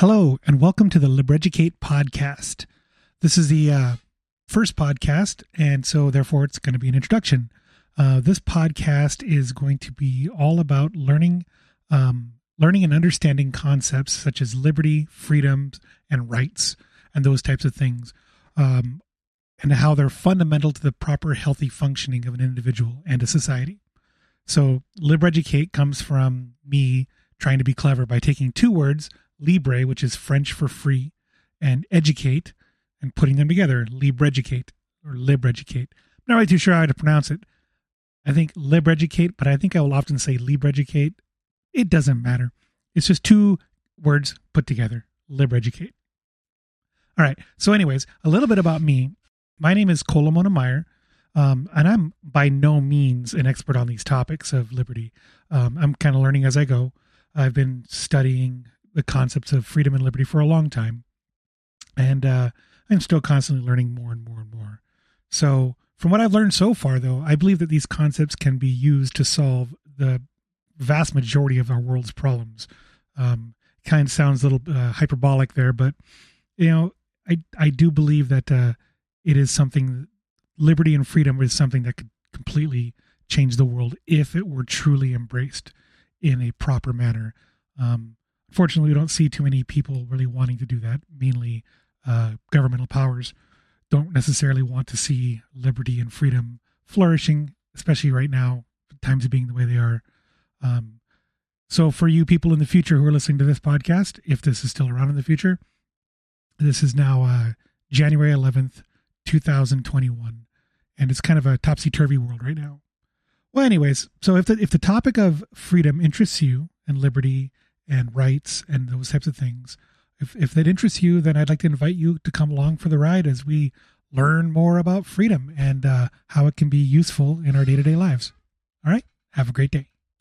Hello, and welcome to the LibrEducate podcast. This is the uh, first podcast, and so therefore it's going to be an introduction. Uh, this podcast is going to be all about learning, um, learning and understanding concepts such as liberty, freedoms, and rights, and those types of things, um, and how they're fundamental to the proper healthy functioning of an individual and a society. So, LibrEducate comes from me trying to be clever by taking two words libre, which is French for free, and educate, and putting them together, libreducate or libreducate. I'm not really too sure how to pronounce it. I think libreducate, but I think I will often say libreducate. It doesn't matter. It's just two words put together, libreducate. All right. So, anyways, a little bit about me. My name is Kolomona Myer, um, and I'm by no means an expert on these topics of liberty. Um, I'm kind of learning as I go. I've been studying the concepts of freedom and liberty for a long time. And uh, I'm still constantly learning more and more and more. So, from what I've learned so far, though, I believe that these concepts can be used to solve the vast majority of our world's problems. Um, kind of sounds a little uh, hyperbolic there, but you know, I I do believe that uh, it is something. Liberty and freedom is something that could completely change the world if it were truly embraced in a proper manner. Um, Fortunately, we don't see too many people really wanting to do that. Mainly, uh, governmental powers don't necessarily want to see liberty and freedom flourishing, especially right now, times being the way they are. Um, so, for you people in the future who are listening to this podcast, if this is still around in the future, this is now uh, January 11th, 2021, and it's kind of a topsy turvy world right now. Well, anyways, so if the if the topic of freedom interests you and liberty and rights and those types of things. If, if that interests you, then I'd like to invite you to come along for the ride as we learn more about freedom and uh, how it can be useful in our day to day lives. All right. Have a great day.